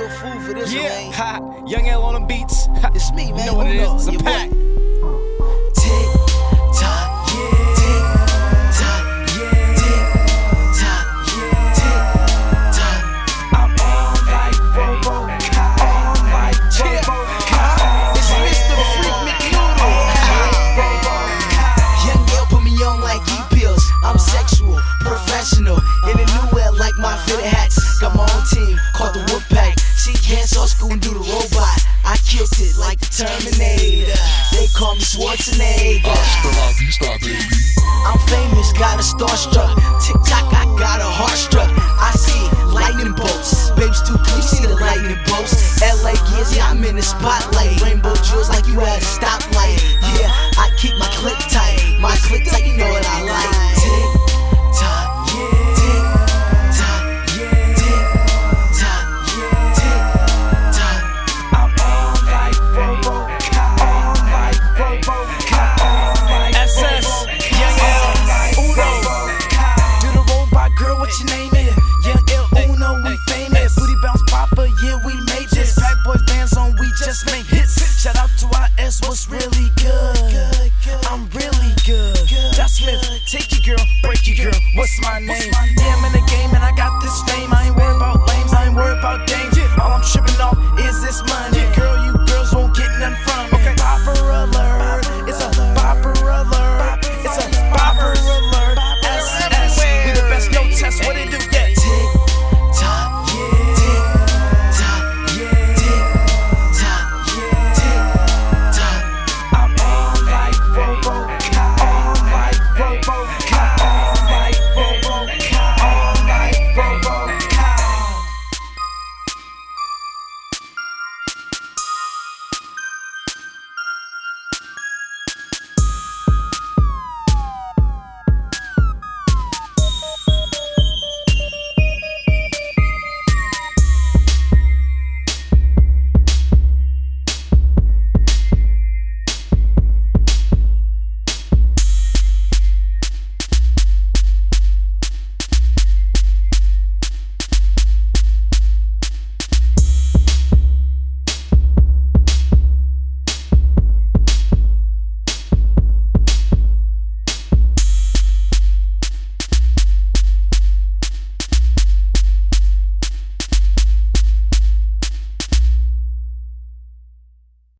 a fool for this Yeah, one, ha, young L on the beats. Ha, It's me, man. You know what it is? It's a pack. Tick tock, yeah. Tick tock, yeah. Tick tock, yeah. Tick tock. I'm on like Robo, on like. It's Mr. Freak McNoodle. Young girl put me on like e pills. I'm sexual, professional, Can't off school and do the robot. I killed it like the Terminator. They call me Schwarzenegger. I'm famous, got a starstruck. TikTok, I got a heart struck. I see lightning bolts. Babes too close, see the lightning bolts. LA yeah, I'm in the spotlight. Rainbow Shout out to our S, what's really good? I'm really good. That's Smith, take your girl, break your girl. What's my name?